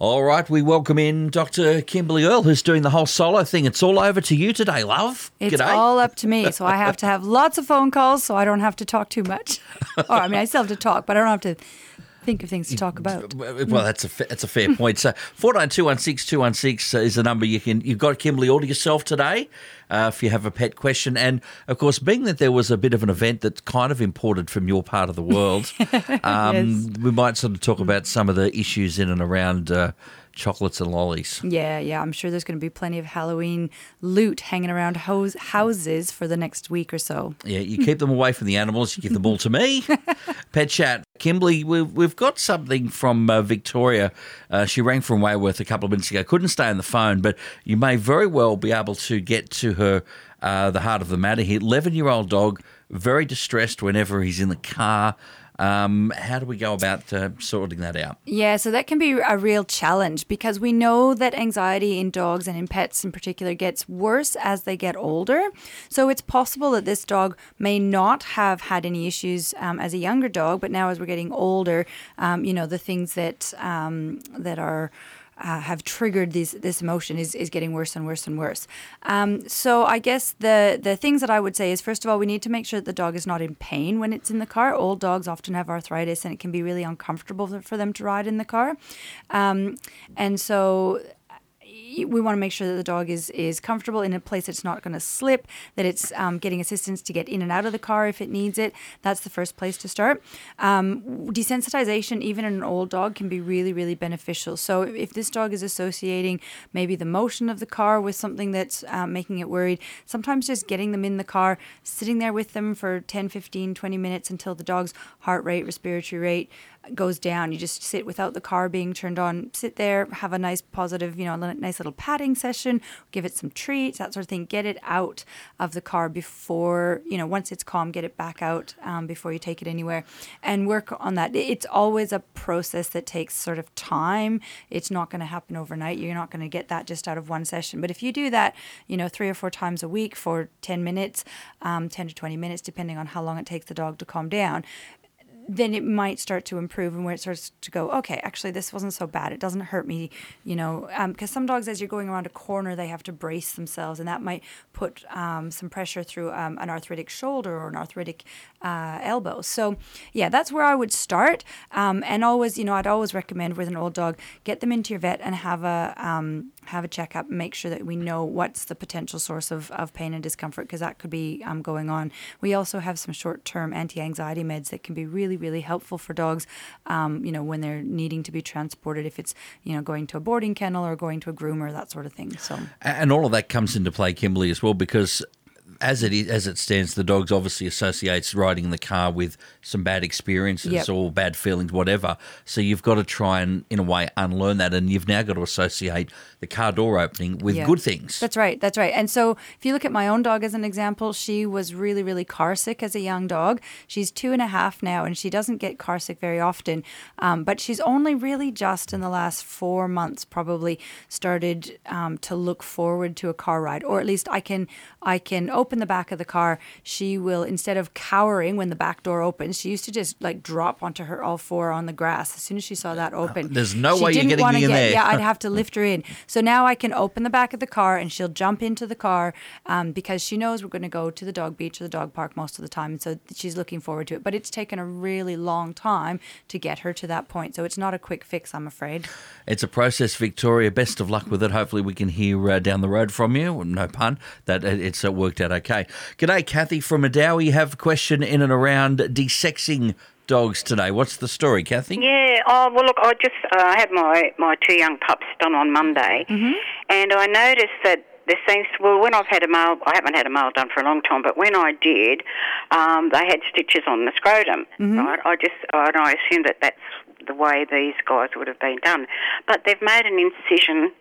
All right, we welcome in Dr. Kimberley Earl, who's doing the whole solo thing. It's all over to you today, love. It's G'day. all up to me, so I have to have lots of phone calls, so I don't have to talk too much. or I mean, I still have to talk, but I don't have to think of things to talk about. Well, that's a that's a fair point. So four nine two one six two one six is the number you can. You've got Kimberley all to yourself today. Uh, if you have a pet question, and of course, being that there was a bit of an event that's kind of imported from your part of the world, um, we might sort of talk about some of the issues in and around uh, chocolates and lollies. Yeah, yeah, I'm sure there's going to be plenty of Halloween loot hanging around hous- houses for the next week or so. Yeah, you keep them away from the animals. You give them all to me. Pet chat, Kimberley. We've we've got something from uh, Victoria. Uh, she rang from Wayworth a couple of minutes ago. Couldn't stay on the phone, but you may very well be able to get to her. Uh, the heart of the matter here. Eleven-year-old dog, very distressed whenever he's in the car. Um, how do we go about uh, sorting that out? Yeah, so that can be a real challenge because we know that anxiety in dogs and in pets in particular gets worse as they get older. So it's possible that this dog may not have had any issues um, as a younger dog, but now as we're getting older, um, you know, the things that um, that are uh, have triggered this this emotion is, is getting worse and worse and worse. Um, so I guess the the things that I would say is first of all we need to make sure that the dog is not in pain when it's in the car. Old dogs often have arthritis and it can be really uncomfortable for them to ride in the car, um, and so we want to make sure that the dog is is comfortable in a place that's not going to slip, that it's um, getting assistance to get in and out of the car if it needs it. That's the first place to start. Um, desensitization, even in an old dog, can be really really beneficial. So if this dog is associating maybe the motion of the car with something that's um, making it worried, sometimes just getting them in the car, sitting there with them for 10, 15, 20 minutes until the dog's heart rate, respiratory rate goes down. You just sit without the car being turned on, sit there, have a nice positive, you know, a nice little patting session, give it some treats, that sort of thing. Get it out of the car before, you know, once it's calm, get it back out um, before you take it anywhere and work on that. It's always a process that takes sort of time. It's not going to happen overnight. You're not going to get that just out of one session. But if you do that, you know, three or four times a week for 10 minutes, um, 10 to 20 minutes, depending on how long it takes the dog to calm down, then it might start to improve and where it starts to go okay actually this wasn't so bad. It doesn't hurt me you know because um, some dogs as you're going around a corner they have to brace themselves and that might put um, some pressure through um, an arthritic shoulder or an arthritic uh, elbow. So yeah that's where i would start. Um, and always you know i'd always recommend with an old dog get them into your vet and have a um, have a checkup make sure that we know what's the potential source of, of pain and discomfort because that could be um, going on. We also have some short-term anti-anxiety meds that can be really really helpful for dogs, um, you know, when they're needing to be transported, if it's, you know, going to a boarding kennel or going to a groomer, that sort of thing. So, and all of that comes into play, Kimberley, as well, because as it is, as it stands, the dogs obviously associates riding in the car with some bad experiences Yep. or bad feelings, whatever. So you've got to try and, in a way, unlearn that, and you've now got to associate the car door opening with Yeah. good things. That's right. That's right. And so, if you look at my own dog as an example, she was really, really car sick as a young dog. She's two and a half now, and she doesn't get car sick very often. Um, but she's only really just in the last four months probably started um, to look forward to a car ride, or at least I can I can open the back of the car. She will instead of cowering when the back door opens, she used to just like drop onto her all four on the grass as soon as she saw that open. There's no She way you're didn't getting wanna me in get- there. Yeah, I'd have to lift her in. So now I can open the back of the car and she'll jump into the car um, because she knows we're going to go to the dog beach or the dog park most of the time. And so she's looking forward to it. But it's taken a really long time to get her to that point. So it's not a quick fix, I'm afraid. It's a process, Victoria. Best of luck with it. Hopefully, we can hear uh, down the road from you. No pun. That it's uh, worked out okay. G'day, Kathy from Medowie. You have a question in and around desexing dogs today. What's the story, Kathy? Yeah. Oh well, look, I just uh, had my my two young pups done on Monday, and I noticed that there seems well when I've had a male, I haven't had a male done for a long time, but when I did, um, they had stitches on the scrotum. Right. I just I, I assume that that's the way these guys would have been done, but they've made an incision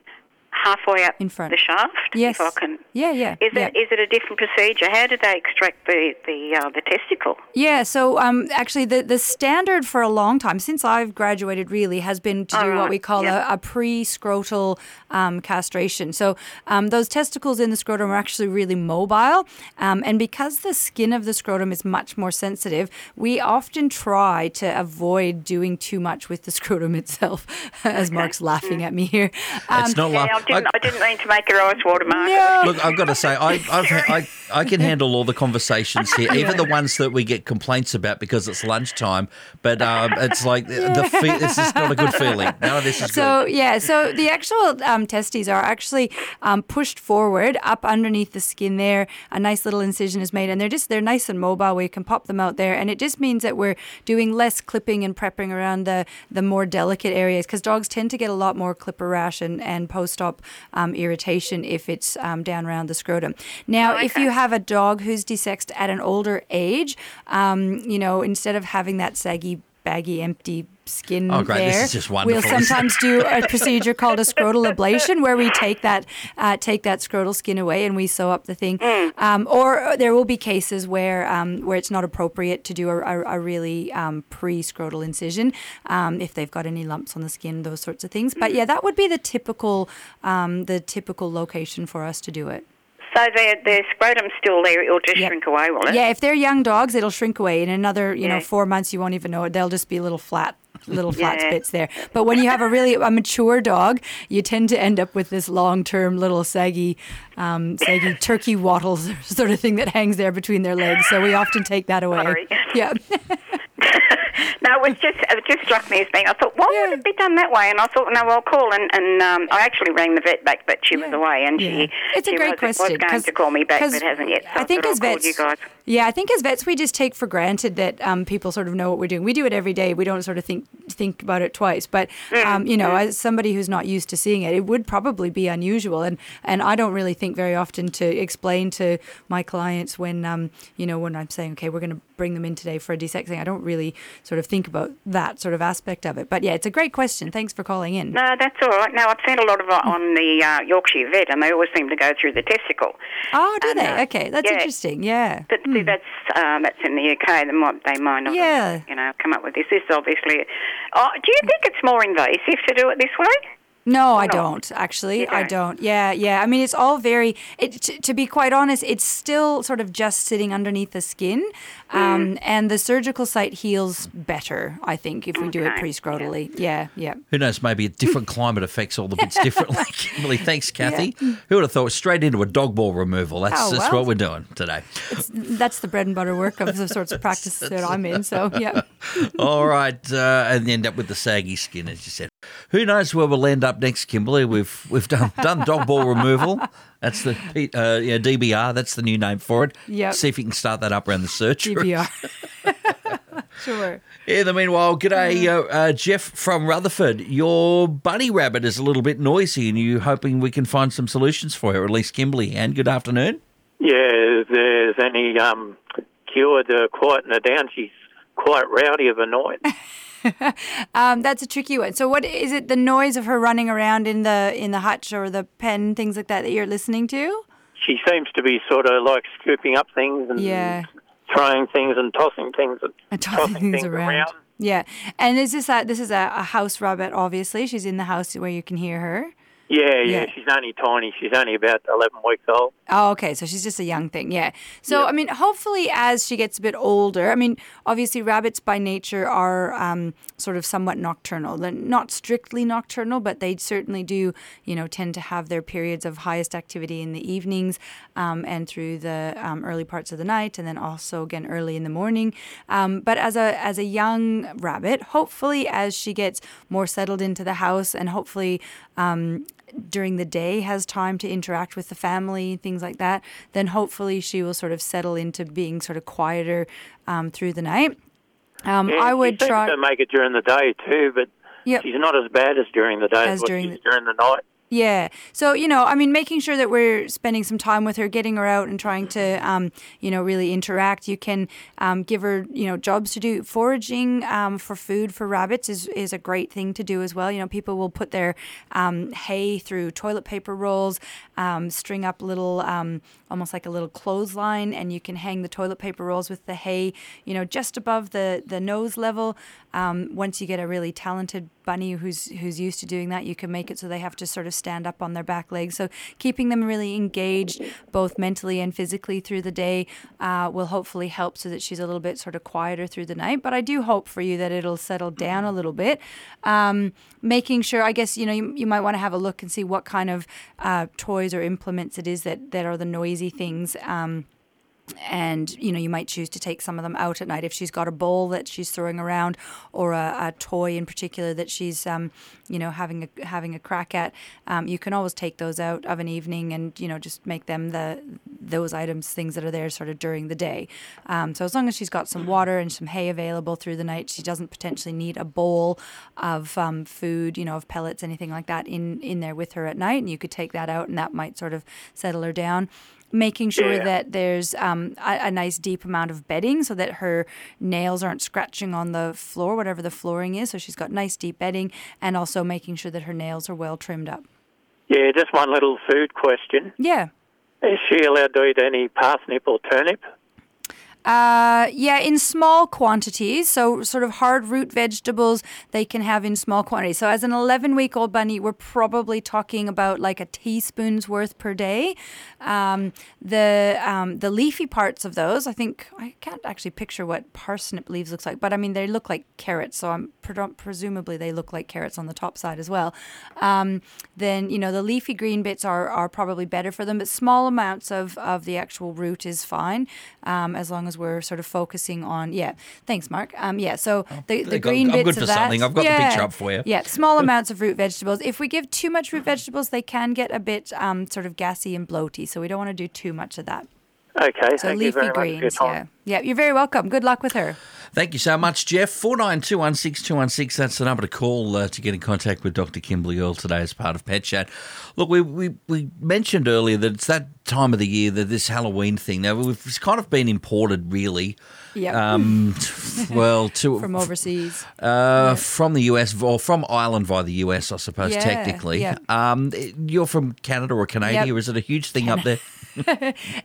halfway up In front. the shaft. Yes. If I can. Yeah, yeah. Is yeah. it is it a different procedure? How did they extract the the uh, the testicle? Yeah, so um, actually, the, the standard for a long time, since I've graduated, really has been to do what we call yeah. a, a pre scrotal um, castration. So um, those testicles in the scrotum are actually really mobile. Um, and because the skin of the scrotum is much more sensitive, we often try to avoid doing too much with the scrotum itself, as Mark's laughing at me here. Um, It's not Yeah, like I didn't, I, didn't mean to make your eyes water, Mark. no. Look, I've got to say, I, I've, I, I can handle all the conversations here, even the ones that we get complaints about because it's lunchtime. But um, it's like the fe- this is not a good feeling. No, this is good. So good. yeah, so the actual um, testes are actually um, pushed forward up underneath the skin. There, a nice little incision is made, and they're just they're nice and mobile. We can pop them out there, and it just means that we're doing less clipping and prepping around the the more delicate areas because dogs tend to get a lot more clipper rash and and post op um, irritation if it's um, down around the scrotum. Now, if you have a dog who's desexed at an older age, um, you know, instead of having that saggy baggy, empty skin Oh, great. This there. is just We'll sometimes do a procedure called a scrotal ablation, where we take that uh, take that scrotal skin away and we sew up the thing. Um, or there will be cases where um, where it's not appropriate to do a, a, a really um, pre-scrotal incision um, if they've got any lumps on the skin, those sorts of things. But yeah, that would be the typical um, the typical location for us to do it. So their their scrotum's still there. It'll just Yep. shrink away, will it? Yeah, if they're young dogs, it'll shrink away. In another, you know, four months, you won't even know it. They'll just be a little flat, little flat Yeah. spits there. But when you have a really a mature dog, you tend to end up with this long-term little saggy, um, saggy turkey wattles sort of thing that hangs there between their legs. So we often take that away. Sorry. Yeah. No, it was just it just struck me as being. I thought, why Yeah. would it be done that way? And I thought, no, I'll call. And, and um, I actually rang the vet back, but she was away, and Yeah. she It's a she great was, question. was going to call me back, but hasn't yet. So I think as vets, you guys. yeah, I think as vets we just take for granted that um, people sort of know what we're doing. We do it every day. We don't sort of think think about it twice. But Mm, um, you know, as somebody who's not used to seeing it, it would probably be unusual. And and I don't really think very often to explain to my clients when um, you know when I'm saying, okay, we're going to bring them in today for a desexing. I don't really sort of think about that sort of aspect of it. But yeah, it's a great question. Thanks for calling in. No, that's all right. Now I've seen a lot of it on the uh, Yorkshire vet, and they always seem to go through the testicle. Oh, do And, they? uh, Okay, that's yeah. interesting. Yeah. But see, that's uh, that's in the UK. They might they might not, Yeah. you know, come up with this. This is obviously. Oh, do you think it's more invasive to do it this way? No, I don't actually. You I don't? don't. Yeah, yeah. I mean, it's all very. It, t- to be quite honest, it's still sort of just sitting underneath the skin, um, and the surgical site heals better. I think if we do it Okay, pre-scrotally. Yeah, yeah. Who knows? Maybe a different climate affects all the bits differently. Kimberley, thanks, Kathy. Who would have thought straight into a dog ball removal? That's, Oh, that's what we're doing today. That's the bread and butter work of the sorts of practices that I'm in. So yeah. All right, uh, and end up with the saggy skin, as you said. Who knows where we'll end up next, Kimberley? We've we've done done dog ball removal. That's the uh, yeah, DBR. That's the new name for it. Yeah. See if you can start that up around the search. DBR. sure. In the meanwhile, g'day, uh, uh, Jeff from Rutherford. Your bunny rabbit is a little bit noisy, and you hoping we can find some solutions for her, or at least Kimberley. And good afternoon. Yeah, if there's any um, cure to quieten her down. She's quite rowdy of a night. Um, that's a tricky one. So, what is it? The noise of her running around in the in the hutch or the pen, things like that, that you're listening to? she seems to be sort of like scooping up things and Yeah. throwing things and tossing things and, and tossing things around. Yeah, and is this a this is a, a house rabbit? Obviously, she's in the house where you can hear her. Yeah, yeah, Yeah. she's only tiny. She's only about 11 weeks old. Oh, okay. So she's just a young thing. Yeah. So, I mean, hopefully, as she gets a bit older, I mean, obviously, rabbits by nature are um, sort of somewhat nocturnal. They're not strictly nocturnal, but they certainly do, you know, tend to have their periods of highest activity in the evenings um, and through the um, early parts of the night, and then also again early in the morning. Um, but as a as a young rabbit, hopefully, as she gets more settled into the house, and hopefully. During the day has time to interact with the family, things like that, then hopefully she will sort of settle into being sort of quieter um, through the night. Um, Yeah, I would try. to make it during the day too, but Yep. she's not as bad as during the day As what during the- during the night. Yeah. So, you know, I mean, making sure that we're spending some time with her, getting her out and trying to, um, you know, really interact. You can um, give her, you know, jobs to do. Foraging um, for food for rabbits is, is a great thing to do as well. You know, people will put their um, hay through toilet paper rolls, um, string up little, um, almost like a little clothesline, and you can hang the toilet paper rolls with the hay, you know, just above the, the nose level. once you get a really talented bunny who's who's used to doing that, you can make it so they have to sort of stand up on their back legs. So keeping them really engaged, both mentally and physically through the day, uh, will hopefully help so that she's a little bit sort of quieter through the night. But I do hope for you that it'll settle down a little bit. Um, making sure, I guess, you know, you, you might want to have a look and see what kind of uh, toys or implements it is that, that are the noisy things. Um, and you know you might choose to take some of them out at night if she's got a bowl that she's throwing around or a, a toy in particular that she's um, you know having a having a crack at. Um, you can always take those out of an evening and you know just make them the those items things that are there sort of during the day. Um, so as long as she's got some water and some hay available through the night she doesn't potentially need a bowl of um, food you know of pellets anything like that in in there with her at night and you could take that out and that might sort of settle her down making sure Yeah. that there's um, a, a nice deep amount of bedding so that her nails aren't scratching on the floor, whatever the flooring is. So she's got nice deep bedding, and also making sure that her nails are well trimmed up. Yeah, just one little food question. Yeah. Is she allowed to eat any parsnip or turnip? Uh, yeah, in small quantities. So, sort of hard root vegetables they can have in small quantities. So, as an 11 week old bunny, we're probably talking about like a teaspoon's worth per day. Um, the um, the leafy parts of those, I think, I can't actually picture what parsnip leaves looks like, but I mean, they look like carrots. So, I'm pre- presumably they look like carrots on the top side as well. Um, then, you know, the leafy green bits are, are probably better for them, but small amounts of, of the actual root is fine um, as long as we're sort of focusing on, yeah. Thanks, Mark. Um, yeah, so the, the go. green I'm bits good of that. something. I've got the yeah, picture up for you. Yeah, small amounts of root vegetables. If we give too much root vegetables, they can get a bit um, sort of gassy and bloaty, so we don't want to do too much of that. Okay, So thank you leafy very much for your greens, time. yeah. Yeah, you're very welcome. Good luck with her. Thank you so much, Jeff. 49216216, that's the number to call uh, to get in contact with Dr. Kimberley Earl today as part of Pet Chat. Look, we, we, we mentioned earlier that it's that time of the year that this Halloween thing, now we've it's kind of been imported really. Yep. Um, well, to From overseas. uh, from the US or from Ireland via the US, I suppose Yeah, technically. yeah. Um, you're from Canada or Canada? Yep. Is it a huge thing up there?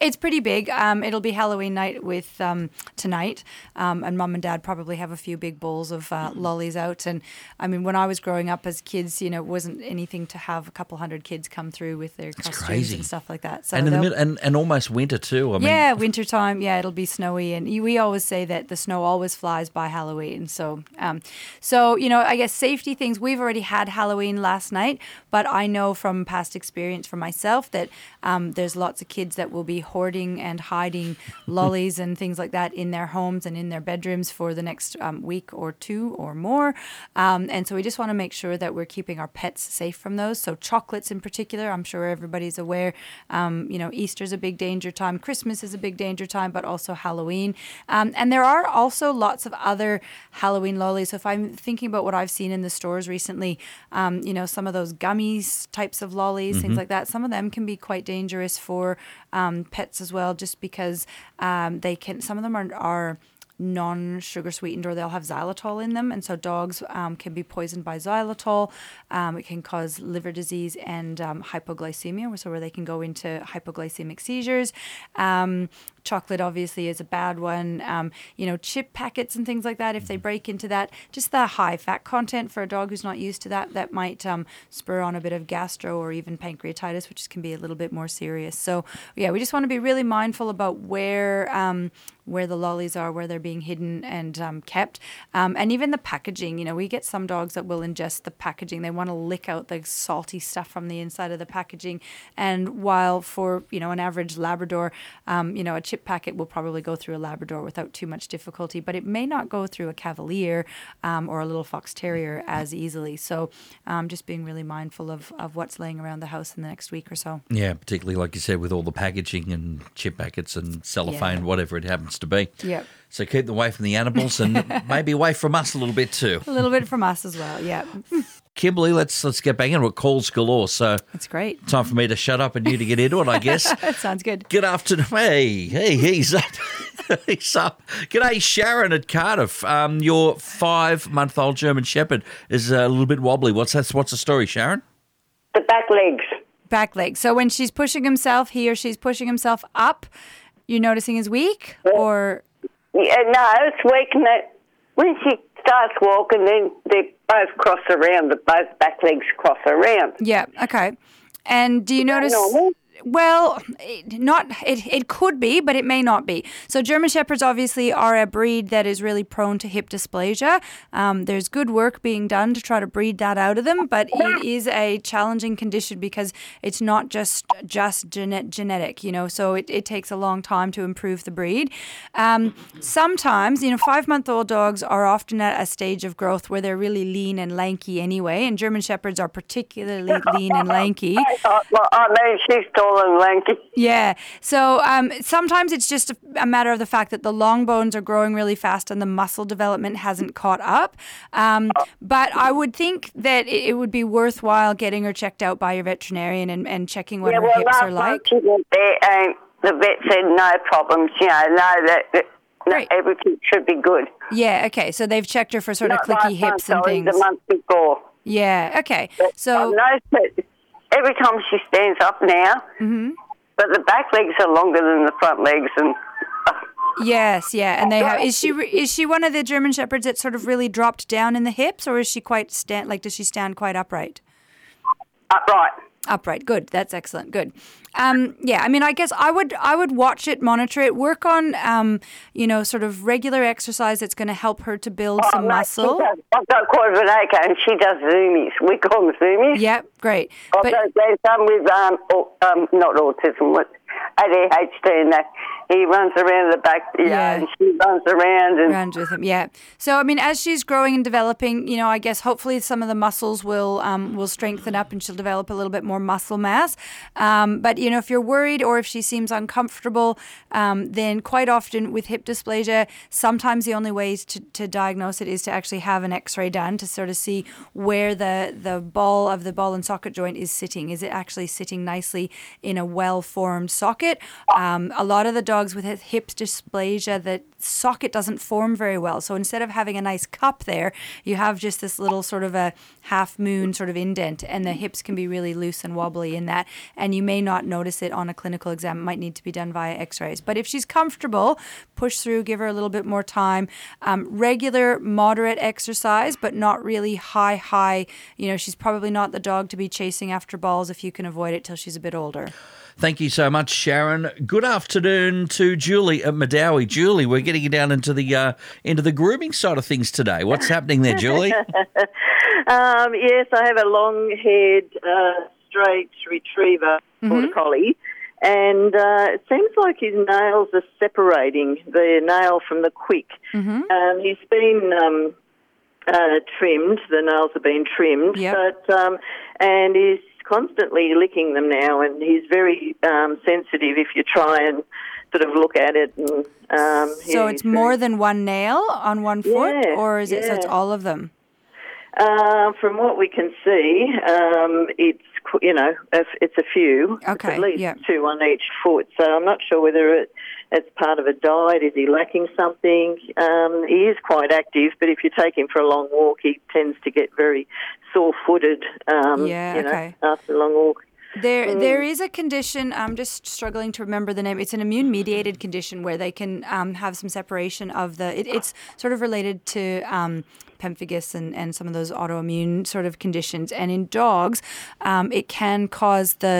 It's pretty big. Um, it'll be Halloween night with um, tonight, um, and mum and dad probably have a few big bowls of uh, lollies out. And I mean, when I was growing up as kids, you know, it wasn't anything to have a couple hundred kids come through with their costumes crazy. and stuff like that. So and in the middle, and, and almost winter too. I mean, yeah, wintertime. Yeah, it'll be snowy, and we always say that the snow always flies by Halloween. So, um, so you know, I guess safety things. We've already had Halloween last night, but I know from past experience for myself that um, there's lots of kids that will be hoarding and hiding lollies and things like that in their homes and in their bedrooms for the next um, week or two or more. Um, and so we just want to make sure that we're keeping our pets safe from those. So chocolates in particular, I'm sure everybody's aware. Um, you know, Easter's a big danger time, Christmas is a big danger time, but also Halloween. Um, and there are also lots of other Halloween lollies. So if I'm thinking about what I've seen in the stores recently, um, you know, some of those gummies types of lollies, things like that, some of them can be quite dangerous for um, pets as well, just because um, they can, some of them are, are non-sugar sweetened or they'll have xylitol in them. And so dogs um, can be poisoned by xylitol. Um, it can cause liver disease and um, hypoglycemia so where they can go into hypoglycemic seizures. Um, chocolate obviously is a bad one um, you know chip packets and things like that if they break into that just the high fat content for a dog who's not used to that that might um, spur on a bit of gastro or even pancreatitis which can be a little bit more serious so yeah we just want to be really mindful about where um, where the lollies are, where they're being hidden and um, kept, um, and even the packaging. You know, we get some dogs that will ingest the packaging. They want to lick out the salty stuff from the inside of the packaging. And while for you know an average Labrador, um, you know, a chip packet will probably go through a Labrador without too much difficulty, but it may not go through a Cavalier um, or a little Fox Terrier as easily. So, um, just being really mindful of of what's laying around the house in the next week or so. Yeah, particularly like you said, with all the packaging and chip packets and cellophane, Yeah. whatever it happens to be. Yep. So keep them away from the animals and maybe away from us a little bit too. A little bit from us as well. Yeah. Kimberley, let's let's get back into it. Calls galore. So That's great. time for me to shut up and you to get into it, I guess. That sounds good. Good afternoon. Hey, hey, he's up. he's up. G'day, Sharon at Cardiff. Um, your five-month-old German Shepherd is a little bit wobbly. What's that? What's the story, Sharon? The back legs. Back legs. So when she's pushing himself, he or she's pushing himself up, you're noticing his weak or Yeah, no, it's weak. And it, when she starts walking, then they both cross around. The both back legs cross around. yeah, okay. And do you notice? normal? Well, it, not it. It could be, but it may not be. So German shepherds obviously are a breed that is really prone to hip dysplasia. Um, there's good work being done to try to breed that out of them, but it is a challenging condition because it's not just just gene- genetic. You know, so it, it takes a long time to improve the breed. Um, sometimes, you know, five month old dogs are often at a stage of growth where they're really lean and lanky anyway, and German shepherds are particularly lean and lanky. Well, I mean, she's tall and lanky. Yeah. So um, sometimes it's just a, a matter of the fact that the long bones are growing really fast and the muscle development hasn't caught up. Um, but I would think that it, it would be worthwhile getting her checked out by your veterinarian and, and checking what yeah, her well, hips are like. time she went there, and the vet said no problems. You know, no, that, that everything should be good. Yeah. Okay. So they've checked her for sort of clicky hips month, and things. The month before. Yeah. Okay. I So every time she stands up now, Mm-hmm. but the back legs are longer than the front legs, and yes, yeah, and they have. Is she is she one of the German shepherds that sort of really dropped down in the hips, or is she quite stand like does she stand quite upright? upright. Upright. Good. That's excellent. Good. Um, yeah. I mean, I guess I would I would watch it, monitor it, work on um, you know, sort of regular exercise that's going to help her to build some Oh, mate, muscle. does- I've got acre, and she does zoomies. We call them zoomies. Yep. Great. I've But there's some with um, um, not autism, with ADHD, and that he runs around the back, yeah, Yeah. and she runs around, and around with him. Yeah. So I mean, as she's growing and developing, you know, I guess hopefully some of the muscles will um, will strengthen up and she'll develop a little bit more muscle mass. Um, but you know, if you're worried or if she seems uncomfortable, um, then quite often with hip dysplasia, sometimes the only way to, to diagnose it is to actually have an X-ray done to sort of see where the the ball of the ball and socket joint is sitting. Is it actually sitting nicely in a well-formed socket? Um, a lot of the dogs with hip dysplasia, the socket doesn't form very well. So instead of having a nice cup there, you have just this little sort of a half moon sort of indent, and the hips can be really loose and wobbly in that. And you may not notice it on a clinical exam. It might need to be done via x rays. But if she's comfortable, push through, give her a little bit more time. Um, regular, moderate exercise, but not really high, high. You know, she's probably not the dog to be chasing after balls if you can avoid it till she's a bit older. Thank you so much, Sharon. Good afternoon to Julie at Medowie. Julie, we're getting you down into the uh, into the grooming side of things today. What's happening there, Julie? Um, yes, I have a long-haired, uh, straight retriever, border collie, and uh, it seems like his nails are separating the nail from the quick. Um, he's been um, uh, trimmed; the nails have been trimmed, Yep. but um, and he's constantly licking them now, and he's very um, sensitive if you try and sort of look at it. And um, So yeah, it's very- more than one nail on one foot, Yeah, or is it so it's all of them? Uh, from what we can see, um, it's you know it's a few, It's Okay, at least yeah. two on each foot. So I'm not sure whether it, it's part of a diet. Is he lacking something? Um, he is quite active, but if you take him for a long walk, he tends to get very sore-footed. Um, Yeah, you know, okay. after a long walk. There, there is a condition. I'm just struggling to remember the name. It's an immune-mediated condition where they can um, have some separation of the. It, it's sort of related to um, pemphigus and, and some of those autoimmune sort of conditions. And in dogs, um, it can cause the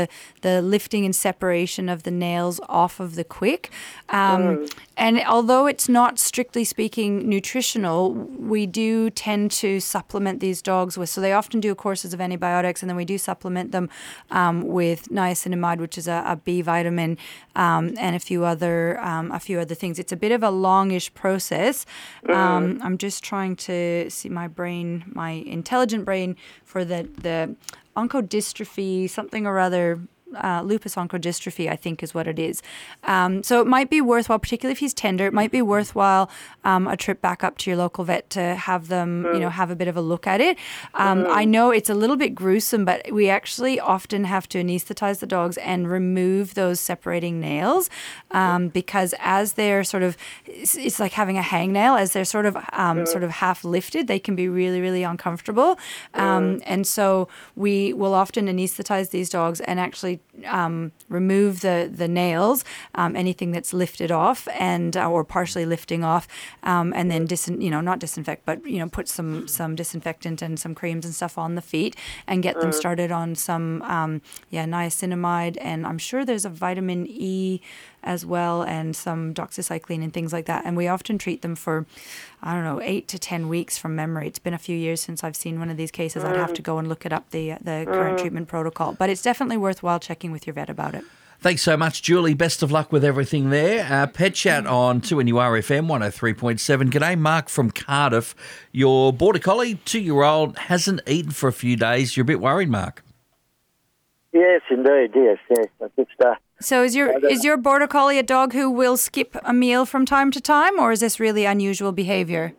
the lifting and separation of the nails off of the quick. Um, And although it's not strictly speaking nutritional, we do tend to supplement these dogs with. So they often do courses of antibiotics, and then we do supplement them um, with niacinamide, which is a, a B vitamin, um, and a few other um, a few other things. It's a bit of a longish process. Um, I'm just trying to see my brain, my intelligent brain, for the the onychodystrophy, something or other uh, lupus onychodystrophy, I think is what it is. Um, so it might be worthwhile, particularly if he's tender, it might be worthwhile um, a trip back up to your local vet to have them, you know, have a bit of a look at it. Um, I know it's a little bit gruesome, but we actually often have to anesthetize the dogs and remove those separating nails um, because as they're sort of, it's, it's like having a hangnail, as they're sort of um, sort of half lifted, they can be really, really uncomfortable. Um, and so we will often anesthetize these dogs and actually um, remove the the nails, um, anything that's lifted off and uh, or partially lifting off, um, and then dis you know not disinfect, but you know put some some disinfectant and some creams and stuff on the feet and get them started on some um, yeah niacinamide. And I'm sure there's a vitamin E as well and some doxycycline and things like that. And we often treat them for I don't know eight to ten weeks from memory. It's been a few years since I've seen one of these cases. I'd have to go and look it up the the current treatment protocol, but it's definitely worthwhile checking with your vet about it. Thanks so much, Julie. Best of luck with everything there. Uh, Pet Chat on 2NURFM 103.7. G'day, Mark from Cardiff. Your border collie, two year old, hasn't eaten for a few days. You're a bit worried, Mark. Yes, indeed. Yes, yes. I just, uh, So is your is your border collie a dog who will skip a meal from time to time, or is this really unusual behavior?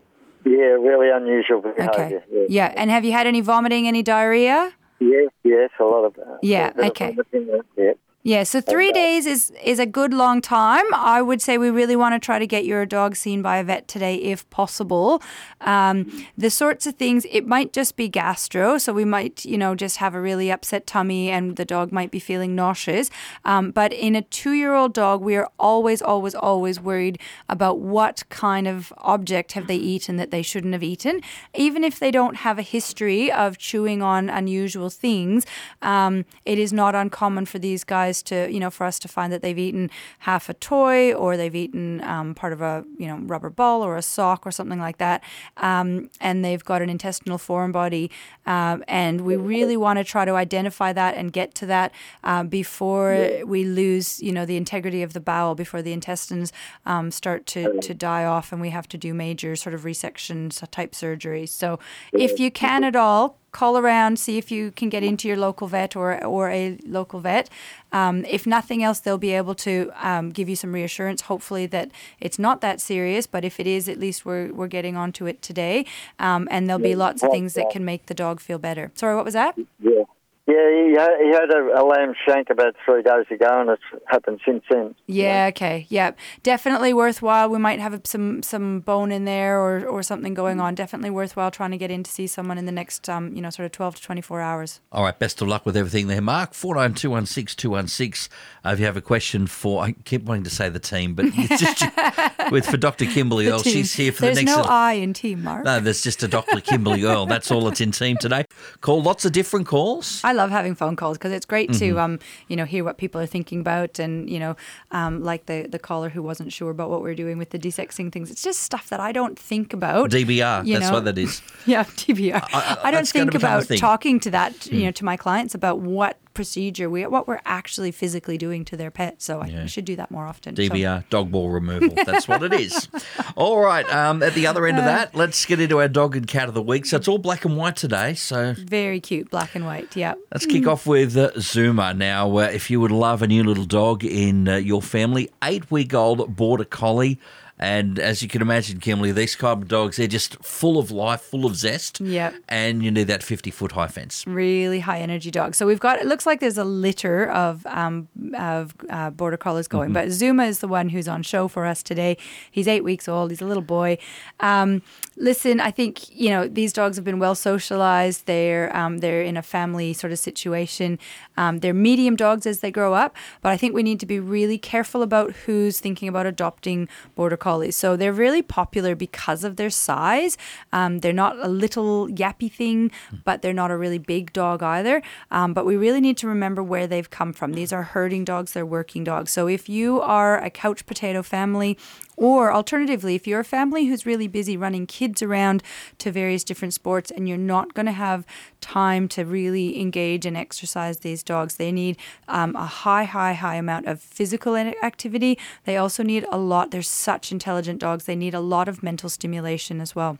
yeah, really unusual behaviour. Okay. Yes. Yeah. And have you had any vomiting, any diarrhea? Yes, yes, a lot of. Uh, Yeah, of okay. uh, Yeah. Yeah, so three days is is a good long time. I would say we really want to try to get your dog seen by a vet today, if possible. Um, the sorts of things it might just be gastro, so we might you know just have a really upset tummy, and the dog might be feeling nauseous. Um, but in a two year old dog, we are always, always, always worried about what kind of object have they eaten that they shouldn't have eaten, even if they don't have a history of chewing on unusual things. Um, it is not uncommon for these guys to, you know, for us to find that they've eaten half a toy or they've eaten um, part of a, you know, rubber ball or a sock or something like that, um, and they've got an intestinal foreign body, um, and we really want to try to identify that and get to that um, before we lose, you know, the integrity of the bowel, before the intestines um, start to, to die off, and we have to do major sort of resection type surgery. So, if you can at all, call around, see if you can get into your local vet or or a local vet. Um, if nothing else, they'll be able to um, give you some reassurance. Hopefully that it's not that serious, but if it is, at least we're we're getting onto it today, um, and there'll be lots of things that can make the dog feel better. Sorry, what was that? Yeah. Yeah, he had, he had a, a lamb shank about three days ago, and it's happened since then. Yeah. Okay. Yeah. Definitely worthwhile. We might have some some bone in there or or something going on. Definitely worthwhile trying to get in to see someone in the next um you know sort of twelve to twenty four hours. All right, best of luck with everything there, Mark. 49216216. Uh, if you have a question for, I keep wanting to say the team, but it's just with for Dr. Kimberley Earl. She's here for There's the next There's no I in team, Mark. No, there's just a Dr. Kimberley Earl. That's all that's in team today. Call lots of different calls. I love having phone calls because it's great Mm-hmm. to um, you know hear what people are thinking about and you know um, like the the caller who wasn't sure about what we're doing with the desexing things. It's just stuff that I don't think about. DBR, that's know? what that is. Yeah, TBR. I- I- I, don't think about. Hmm. talking to that you know to my clients about what procedure we what we're actually physically doing to their pet. So I Yeah. should do that more often. So- dog ball removal. That's what it is. All right. Um, at the other end of that, let's get into our dog and cat of the week. So it's all black and white today. So Very cute, black and white. Yeah. let's kick off with uh, Zuma. Now, uh, if you would love a new little dog in uh, your family, eight week old border collie. And as you can imagine, Kimberley, these kind of dogs, they're just full of life, full of zest. Yep. And you need that 50 foot high fence. really high energy dog. So we've got it looks like there's a litter of um, of uh, border collies going, but Zuma is the one who's on show for us today. He's eight weeks old. He's a little boy. Um, listen, I think you know these dogs have been well socialized. They're um, they're in a family sort of situation. Um, they're medium dogs as they grow up, but I think we need to be really careful about who's thinking about adopting border collies. So they're really popular because of their size. Um, they're not a little yappy thing, but they're not a really big dog either. Um, but we really need to remember where they've come from. These are herding dogs, they're working dogs. So if you are a couch potato family, or alternatively, if you're a family who's really busy running kids around to various different sports and you're not going to have time to really engage and exercise these dogs, they need um, a high, high, high amount of physical activity. They also need a lot, they're such intelligent dogs, they need a lot of mental stimulation as well.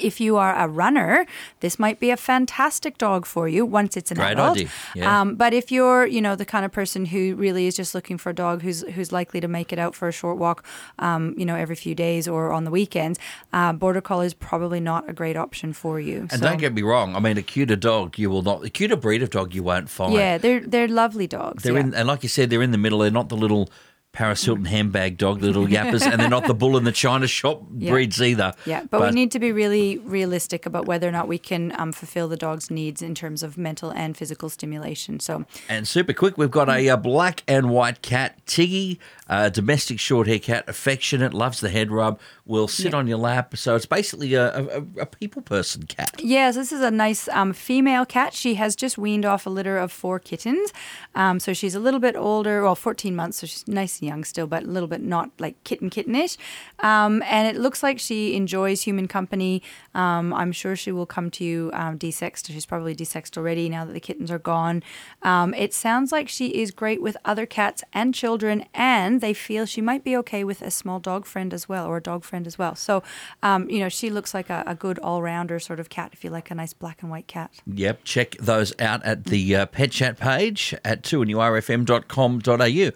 If you are a runner, this might be a fantastic dog for you once it's an adult. yeah. Um, but if you're, you know, the kind of person who really is just looking for a dog who's who's likely to make it out for a short walk, um, you know, every few days or on the weekends, uh, border collie is probably not a great option for you. And So- don't get me wrong. I mean, a cuter dog you will not. A cuter breed of dog you won't find. yeah, they're they're lovely dogs. They're yeah. in, and like you said, they're in the middle. They're not the little Paris Hilton handbag dog, little yappers, and they're not the bull in the china shop Yeah. breeds either. Yeah, but, we need to be really realistic about whether or not we can um, fulfill the dog's needs in terms of mental and physical stimulation. So, And super quick, we've got a, uh black and white cat, Tiggy, a domestic short hair cat, affectionate, loves the head rub, will sit on your lap. So it's basically a, a, a people person cat. yes, this is a nice um, female cat. She has just weaned off a litter of four kittens. Um, so she's a little bit older, well, 14 months, so she's nice and young still, but a little bit not like kitten kittenish. Um, and it looks like she enjoys human company. Um, I'm sure she will come to you um, desexed. She's probably desexed already now that the kittens are gone. Um, it sounds like she is great with other cats and children, and they feel she might be okay with a small dog friend as well, or a dog friend as well. So, um, you know, she looks like a, a good all rounder sort of cat if you like a nice black and white cat. Yep, check those out at the uh, Pet Chat page at 2nurfm.com.au.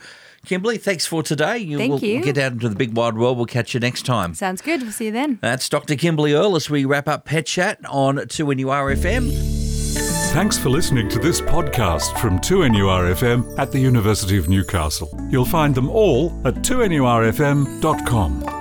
Kimberley, thanks for today. You Thank will you. get out into the big wide world. We'll catch you next time. Sounds good. We'll see you then. That's Dr. Kimberley Earl as we wrap up Pet Chat on 2NURFM. Thanks for listening to this podcast from 2NURFM at the University of Newcastle. You'll find them all at 2NURFM.com.